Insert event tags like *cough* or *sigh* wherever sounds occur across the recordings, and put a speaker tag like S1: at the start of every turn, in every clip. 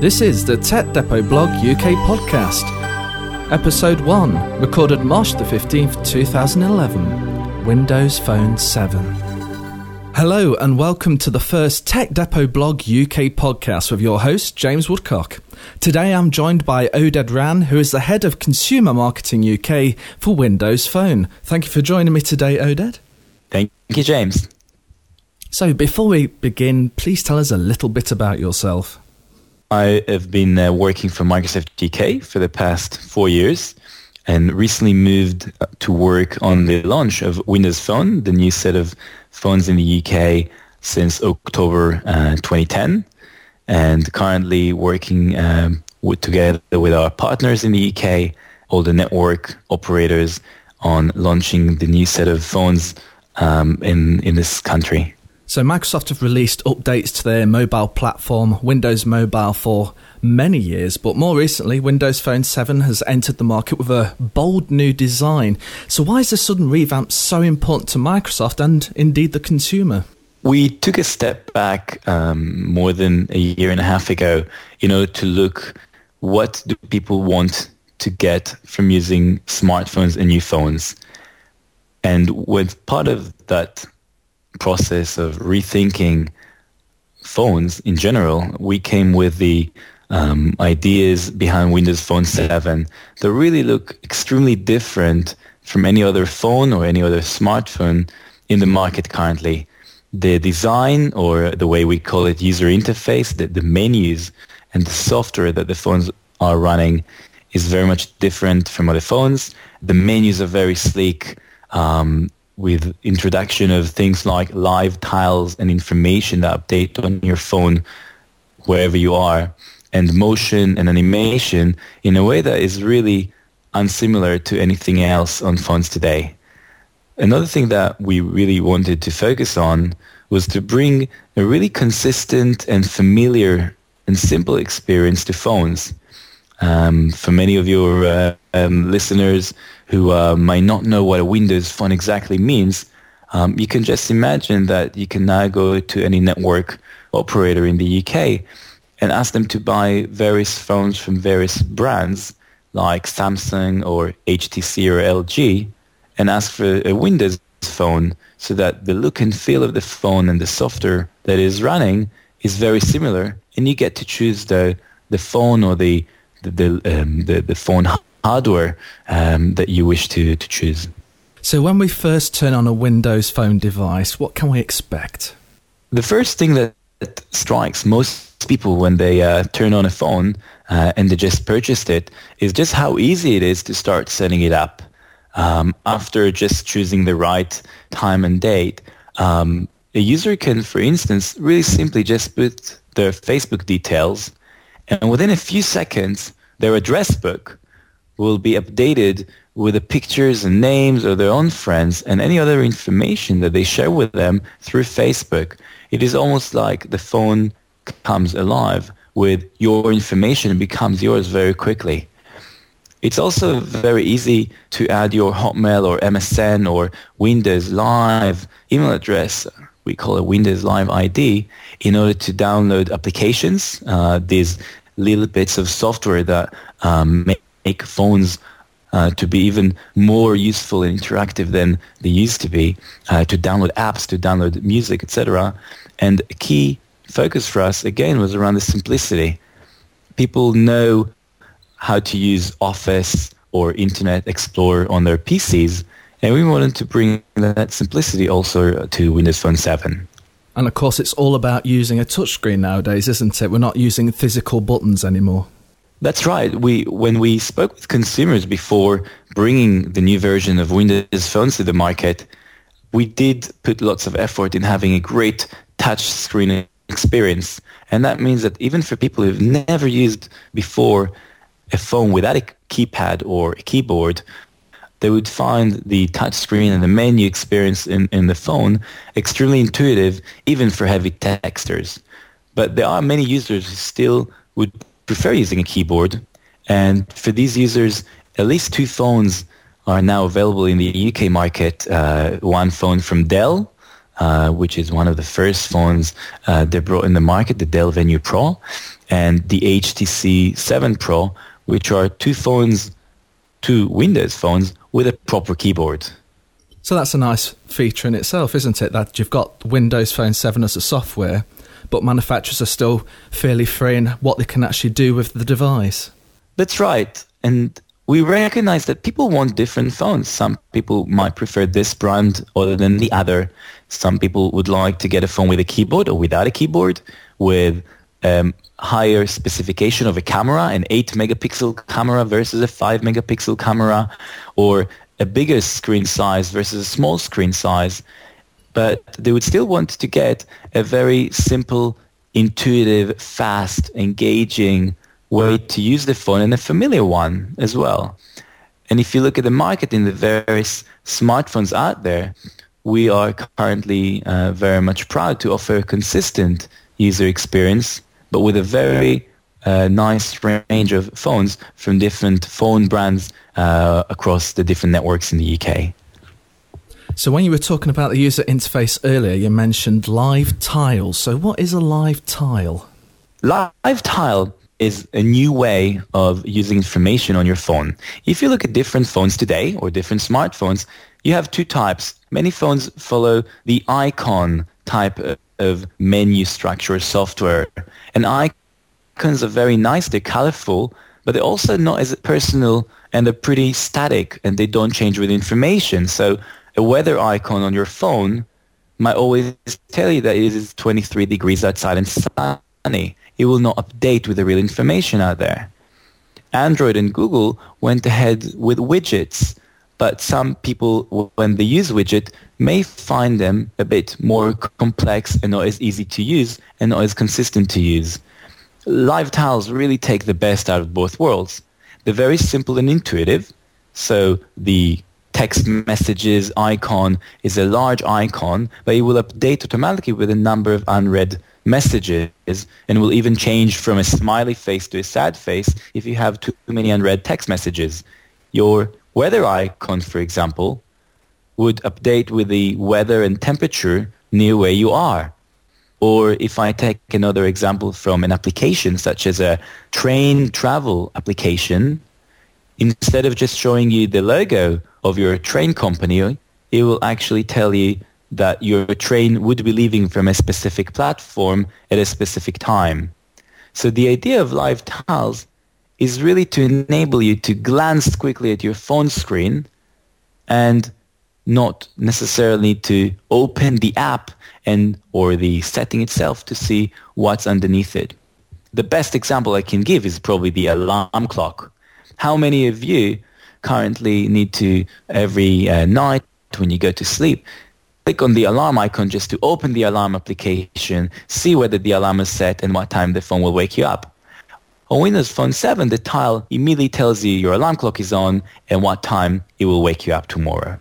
S1: This is the Tech Depot Blog UK podcast, episode 1, recorded March the 15th, 2011. Windows Phone 7. Hello, and welcome to the first Tech Depot Blog UK podcast with your host, James Woodcock. Today I'm joined by Oded Ran, who is the head of Consumer Marketing UK for Windows Phone. Thank you for joining me today, Oded.
S2: Thank you, James.
S1: So, before we begin, please tell us a little bit about yourself.
S2: I have been uh, working for Microsoft UK for the past four years and recently moved uh, to work on the launch of Windows Phone, the new set of phones in the UK since October uh, 2010 and currently working um, with, together with our partners in the UK, all the network operators on launching the new set of phones um, in, in this country.
S1: So Microsoft have released updates to their mobile platform, Windows Mobile, for many years, but more recently, Windows Phone 7 has entered the market with a bold new design. So why is this sudden revamp so important to Microsoft and indeed the consumer?
S2: We took a step back um, more than a year and a half ago in order to look what do people want to get from using smartphones and new phones. And with part of that process of rethinking phones in general, we came with the um, ideas behind Windows Phone 7 that really look extremely different from any other phone or any other smartphone in the market currently. The design or the way we call it user interface, the, the menus and the software that the phones are running is very much different from other phones. The menus are very sleek. Um, with introduction of things like live tiles and information that update on your phone wherever you are and motion and animation in a way that is really unsimilar to anything else on phones today. Another thing that we really wanted to focus on was to bring a really consistent and familiar and simple experience to phones. Um, for many of your uh, um, listeners who uh, might not know what a Windows phone exactly means, um, you can just imagine that you can now go to any network operator in the UK and ask them to buy various phones from various brands like Samsung or HTC or LG and ask for a Windows phone so that the look and feel of the phone and the software that is running is very similar and you get to choose the, the phone or the, the, the, um, the, the phone hardware um, that you wish to, to choose.
S1: So when we first turn on a Windows phone device, what can we expect?
S2: The first thing that strikes most people when they uh, turn on a phone uh, and they just purchased it is just how easy it is to start setting it up. Um, after just choosing the right time and date, um, a user can, for instance, really simply just put their Facebook details and within a few seconds, their address book will be updated with the pictures and names of their own friends and any other information that they share with them through Facebook. It is almost like the phone comes alive with your information becomes yours very quickly. It's also very easy to add your Hotmail or MSN or Windows Live email address. We call it Windows Live ID in order to download applications, uh, these little bits of software that um, make make phones uh, to be even more useful and interactive than they used to be, uh, to download apps, to download music, etc. And a key focus for us, again, was around the simplicity. People know how to use Office or Internet Explorer on their PCs, and we wanted to bring that simplicity also to Windows Phone 7.
S1: And of course, it's all about using a touchscreen nowadays, isn't it? We're not using physical buttons anymore.
S2: That's right. We when we spoke with consumers before bringing the new version of Windows phones to the market, we did put lots of effort in having a great touch screen experience. And that means that even for people who've never used before a phone without a keypad or a keyboard, they would find the touch screen and the menu experience in, in the phone extremely intuitive, even for heavy texters. But there are many users who still would prefer using a keyboard. And for these users, at least two phones are now available in the UK market. Uh, one phone from Dell, uh, which is one of the first phones uh, they brought in the market, the Dell Venue Pro, and the HTC 7 Pro, which are two phones, two Windows phones with a proper keyboard.
S1: So that's a nice feature in itself, isn't it? That you've got Windows Phone 7 as a software, but manufacturers are still fairly free in what they can actually do with the device.
S2: That's right. And we recognize that people want different phones. Some people might prefer this brand other than the other. Some people would like to get a phone with a keyboard or without a keyboard, with um, higher specification of a camera, an 8 megapixel camera versus a 5 megapixel camera, or a bigger screen size versus a small screen size. But they would still want to get a very simple, intuitive, fast, engaging way to use the phone and a familiar one as well. And if you look at the market in the various smartphones out there, we are currently uh, very much proud to offer a consistent user experience, but with a very uh, nice range of phones from different phone brands uh, across the different networks in the UK.
S1: So when you were talking about the user interface earlier, you mentioned live tiles. So what is a live tile?
S2: Live tile is a new way of using information on your phone. If you look at different phones today or different smartphones, you have two types. Many phones follow the icon type of menu structure software. And icons are very nice, they're colorful, but they're also not as personal and they're pretty static and they don't change with information. So a weather icon on your phone might always tell you that it is 23 degrees outside and sunny it will not update with the real information out there. Android and Google went ahead with widgets, but some people, when they use widget, may find them a bit more complex and not as easy to use and not as consistent to use. Live tiles really take the best out of both worlds. They're very simple and intuitive, so the text messages icon is a large icon, but it will update automatically with a number of unread messages and will even change from a smiley face to a sad face if you have too many unread text messages. Your weather icon, for example, would update with the weather and temperature near where you are. Or if I take another example from an application such as a train travel application, instead of just showing you the logo of your train company, it will actually tell you that your train would be leaving from a specific platform at a specific time. So the idea of live tiles is really to enable you to glance quickly at your phone screen and not necessarily to open the app and or the setting itself to see what's underneath it. The best example I can give is probably the alarm clock. How many of you currently need to every uh, night when you go to sleep click on the alarm icon just to open the alarm application, see whether the alarm is set and what time the phone will wake you up. On Windows Phone 7, the tile immediately tells you your alarm clock is on and what time it will wake you up tomorrow.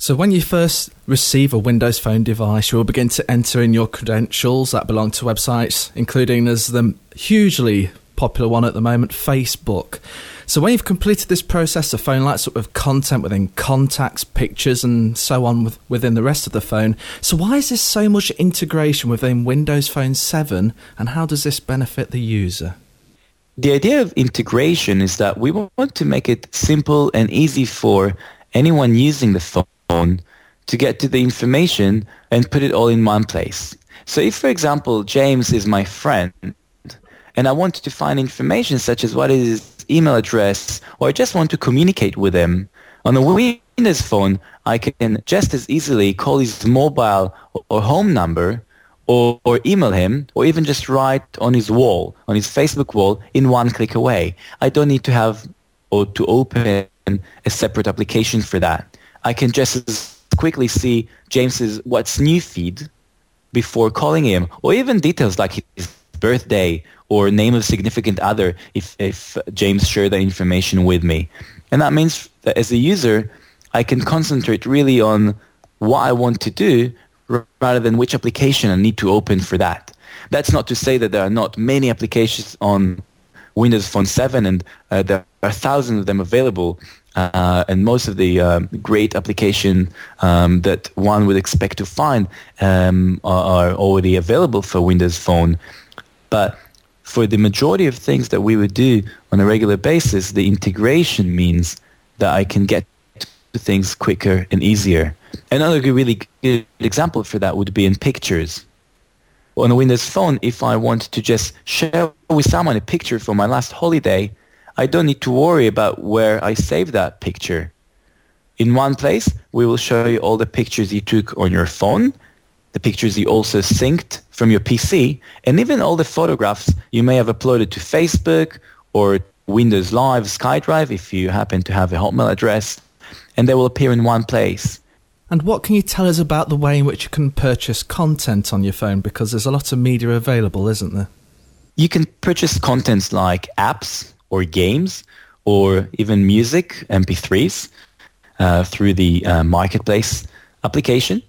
S1: So when you first receive a Windows Phone device, you will begin to enter in your credentials that belong to websites, including as the hugely popular one at the moment, Facebook. So when you've completed this process, the phone lights up with content within contacts, pictures, and so on with, within the rest of the phone. So why is this so much integration within Windows Phone 7, and how does this benefit the user?
S2: The idea of integration is that we want to make it simple and easy for anyone using the phone to get to the information and put it all in one place. So if, for example, James is my friend and I want to find information such as what is his email address, or I just want to communicate with him. On a Windows phone, I can just as easily call his mobile or home number or, or, email him or even just write on his wall, on his Facebook wall in one click away. I don't need to have or to open a separate application for that. I can just as quickly see James's what's new feed before calling him or even details like his birthday or name of significant other if, if James shared that information with me. And that means that as a user, I can concentrate really on what I want to do rather than which application I need to open for that. That's not to say that there are not many applications on Windows Phone 7 and uh, there are thousands of them available uh, and most of the uh, great application um, that one would expect to find um, are, are, already available for Windows Phone. But for the majority of things that we would do on a regular basis, the integration means that I can get to things quicker and easier. Another really good example for that would be in pictures. On a Windows Phone, if I want to just share with someone a picture from my last holiday, I don't need to worry about where I save that picture. In one place, we will show you all the pictures you took on your phone, the pictures you also synced from your PC, and even all the photographs you may have uploaded to Facebook or Windows Live, SkyDrive, if you happen to have a Hotmail address, and they will appear in one place.
S1: And what can you tell us about the way in which you can purchase content on your phone? Because there's a lot of media available, isn't there?
S2: You can purchase contents like apps or games or even music, MP3s, uh, through the uh, Marketplace application.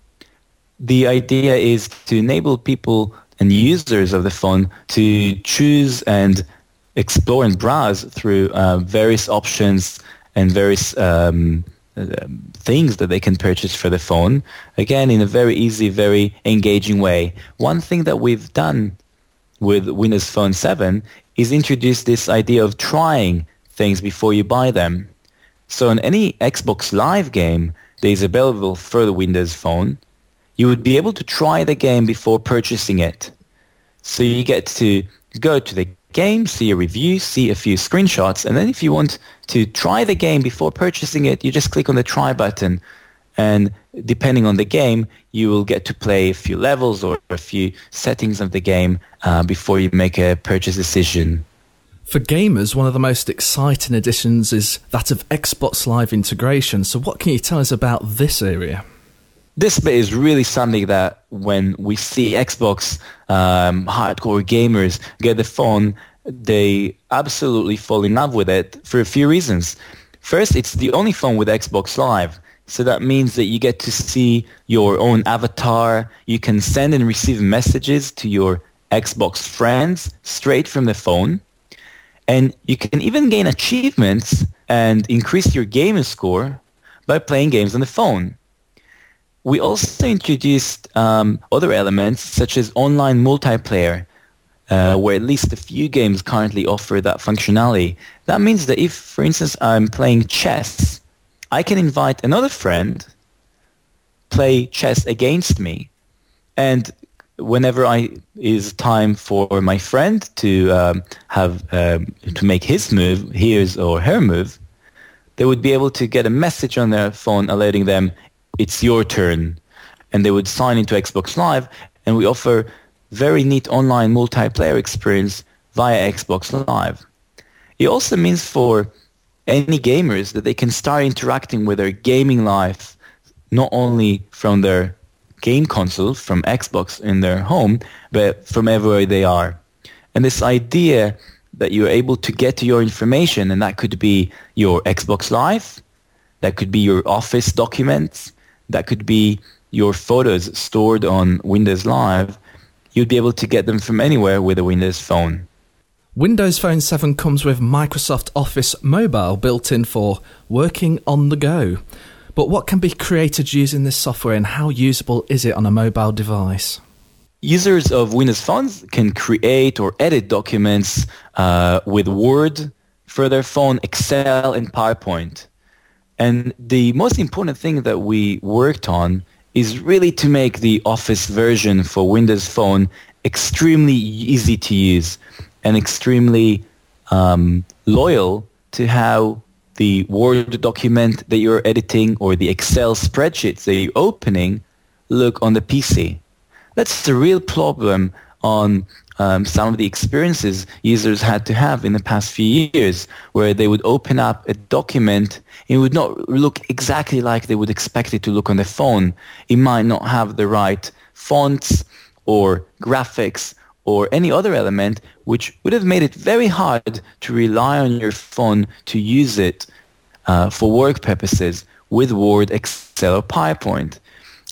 S2: The idea is to enable people and users of the phone to choose and explore and browse through uh, various options and various um, uh, things that they can purchase for the phone. Again, in a very easy, very engaging way. One thing that we've done with Windows Phone 7 is introduce this idea of trying things before you buy them. So in any Xbox Live game that is available for the Windows Phone, you would be able to try the game before purchasing it. So you get to go to the game, see a review, see a few screenshots, and then if you want to try the game before purchasing it, you just click on the try button. And depending on the game, you will get to play a few levels or a few settings of the game uh, before you make a purchase decision.
S1: For gamers, one of the most exciting additions is that of Xbox Live integration. So, what can you tell us about this area?
S2: This bit is really something that when we see Xbox um, hardcore gamers get the phone, they absolutely fall in love with it for a few reasons. First, it's the only phone with Xbox Live. So that means that you get to see your own avatar. You can send and receive messages to your Xbox friends straight from the phone. And you can even gain achievements and increase your gaming score by playing games on the phone. We also introduced um, other elements such as online multiplayer, uh, where at least a few games currently offer that functionality. That means that if, for instance, I'm playing chess, I can invite another friend, play chess against me, and whenever I is time for my friend to um, have um, to make his move, his or her move, they would be able to get a message on their phone alerting them it's your turn. And they would sign into Xbox Live, and we offer very neat online multiplayer experience via Xbox Live. It also means for any gamers that they can start interacting with their gaming life not only from their game console, from Xbox in their home, but from everywhere they are. And this idea that you're able to get to your information, and that could be your Xbox Live, that could be your Office documents, that could be your photos stored on Windows Live. You'd be able to get them from anywhere with a Windows phone.
S1: Windows Phone 7 comes with Microsoft Office Mobile built in for working on the go. But what can be created using this software and how usable is it on a mobile device?
S2: Users of Windows phones can create or edit documents uh, with Word for their phone, Excel, and PowerPoint. And the most important thing that we worked on is really to make the Office version for Windows Phone extremely easy to use and extremely um, loyal to how the Word document that you're editing or the Excel spreadsheets that you're opening look on the PC. That's the real problem on um, some of the experiences users had to have in the past few years where they would open up a document it would not look exactly like they would expect it to look on the phone. It might not have the right fonts or graphics or any other element which would have made it very hard to rely on your phone to use it uh, for work purposes with Word, Excel, or PowerPoint.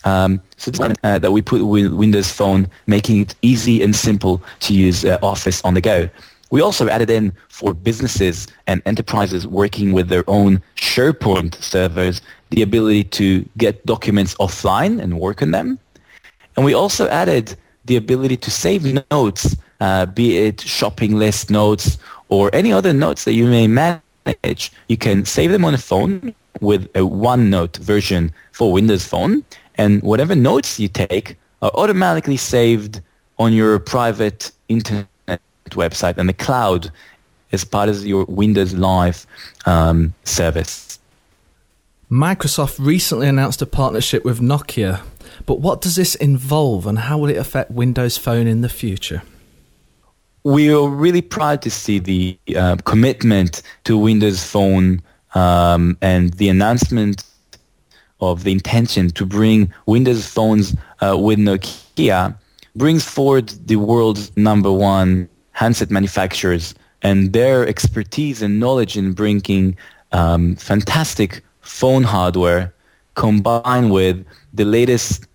S2: Um, so uh, that we put with Windows Phone, making it easy and simple to use uh, Office on the go. We also added in for businesses and enterprises working with their own SharePoint servers the ability to get documents offline and work on them. And we also added the ability to save notes uh, be it shopping list notes or any other notes that you may manage, you can save them on a phone with a OneNote version for Windows Phone, and whatever notes you take are automatically saved on your private internet website and the cloud as part of your Windows Live um, service.
S1: Microsoft recently announced a partnership with Nokia, but what does this involve and how will it affect Windows Phone in the future?
S2: We are really proud to see the uh, commitment to Windows Phone um, and the announcement of the intention to bring Windows phones uh, with Nokia brings forward the world's number one handset manufacturers and their expertise and knowledge in bringing um, fantastic phone hardware combined with the latest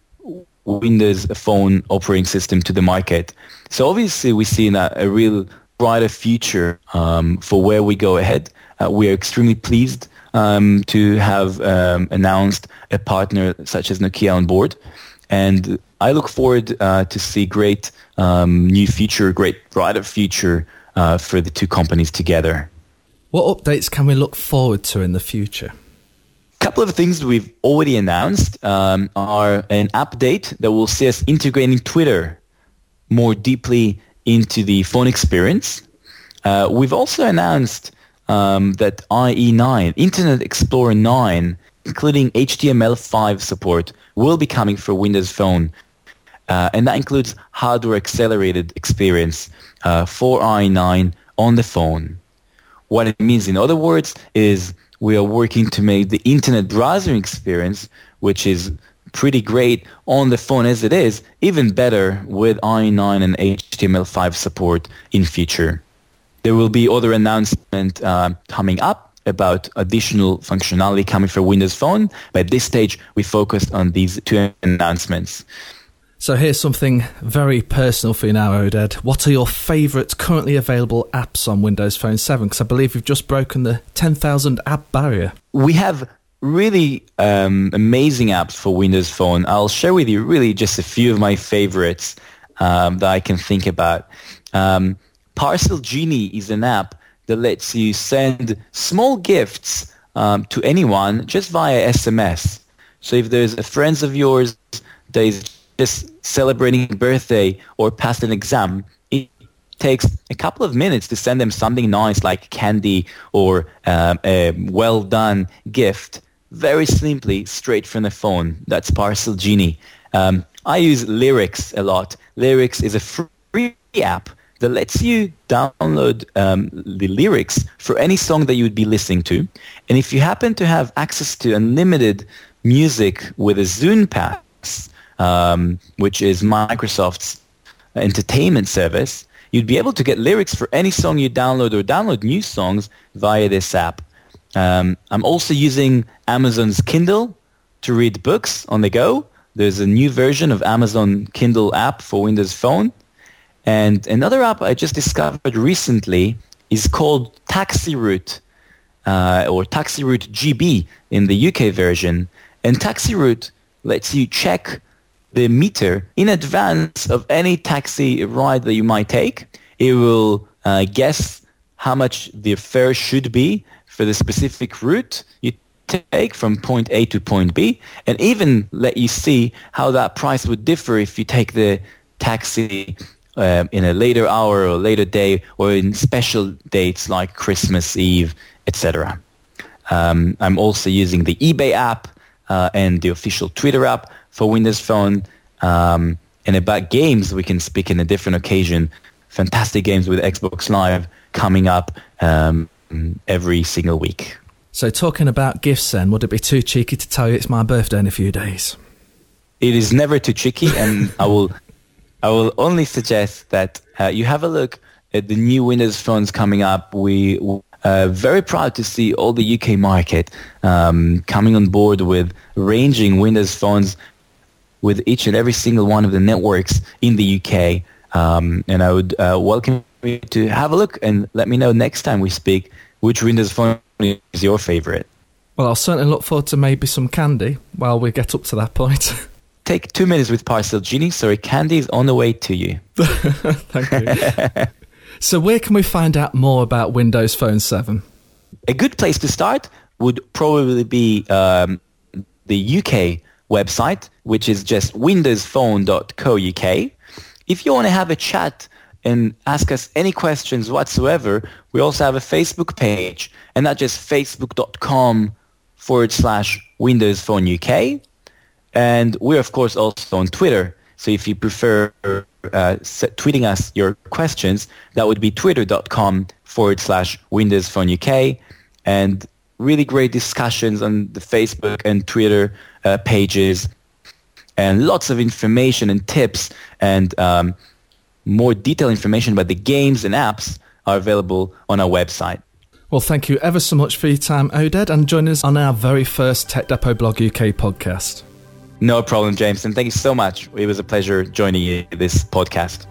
S2: Windows phone operating system to the market. So obviously we see a, a real brighter future um, for where we go ahead. Uh, we are extremely pleased um, to have um, announced a partner such as Nokia on board. And I look forward uh, to see great um, new future, great brighter future uh, for the two companies together.
S1: What updates can we look forward to in the future?
S2: A couple of things we've already announced um, are an update that will see us integrating Twitter more deeply into the phone experience. Uh, we've also announced um, that IE9, Internet Explorer 9, including HTML5 support, will be coming for Windows Phone. Uh, and that includes hardware accelerated experience uh, for IE9 on the phone. What it means, in other words, is we are working to make the internet browsing experience, which is pretty great on the phone as it is, even better with IE9 and HTML5 support in future. There will be other announcements uh, coming up about additional functionality coming for Windows Phone. But at this stage, we focused on these two announcements.
S1: So here's something very personal for you now, Oded. What are your favourite currently available apps on Windows Phone 7? Because I believe you've just broken the 10,000 app barrier.
S2: We have really um, amazing apps for Windows Phone. I'll share with you really just a few of my favorites um, that I can think about. Um, Parcel Genie is an app that lets you send small gifts um, to anyone just via SMS. So if there's a friend of yours that is just celebrating a birthday or passed an exam, it takes a couple of minutes to send them something nice like candy or um, a well done gift very simply straight from the phone. That's Parcel Genie. Um, I use Lyrics a lot. Lyrics is a free app that lets you download um, the lyrics for any song that you would be listening to. And if you happen to have access to unlimited music with a Zune Pass, um, which is Microsoft's entertainment service, you'd be able to get lyrics for any song you download or download new songs via this app. Um, I'm also using Amazon's Kindle to read books on the go. There's a new version of Amazon Kindle app for Windows Phone. And another app I just discovered recently is called TaxiRoute uh, or TaxiRoute GB in the UK version. And TaxiRoute lets you check the meter in advance of any taxi ride that you might take. It will uh, guess how much the fare should be for the specific route you take from point A to point B, and even let you see how that price would differ if you take the taxi uh, in a later hour or later day or in special dates like Christmas Eve, etc. Um, I'm also using the eBay app uh, and the official Twitter app for Windows Phone. Um, and about games, we can speak in a different occasion. Fantastic games with Xbox Live coming up um, every single week.
S1: So, talking about gifts, then, would it be too cheeky to tell you it's my birthday in a few days?
S2: It is never too cheeky, and I will, I will only suggest that uh, you have a look at the new Windows phones coming up. We uh, very proud to see all the UK market um, coming on board with ranging Windows phones with each and every single one of the networks in the UK. Um, and I would uh, welcome you to have a look and let me know next time we speak which Windows phone is your favorite.
S1: Well, I'll certainly look forward to maybe some candy while we get up to that point. *laughs*
S2: take two minutes with Parcel Genie. Sorry, candy is on the way to you. *laughs*
S1: Thank you. *laughs* so where can we find out more about Windows Phone 7?
S2: A good place to start would probably be um, the UK website, which is just windowsphone.co.uk. If you want to have a chat and ask us any questions whatsoever, we also have a Facebook page, and that's just facebook.com forward slash Windows Phone UK. And we're, of course, also on Twitter. So if you prefer uh, tweeting us your questions, that would be twitter.com forward slash Windows Phone UK. And really great discussions on the Facebook and Twitter uh, pages and lots of information and tips and um, more detailed information about the games and apps are available on our website.
S1: Well, thank you ever so much for your time, Oded, and join us on our very first Tech Depot Blog UK podcast.
S2: No problem, James, and thank you so much. It was a pleasure joining you this podcast.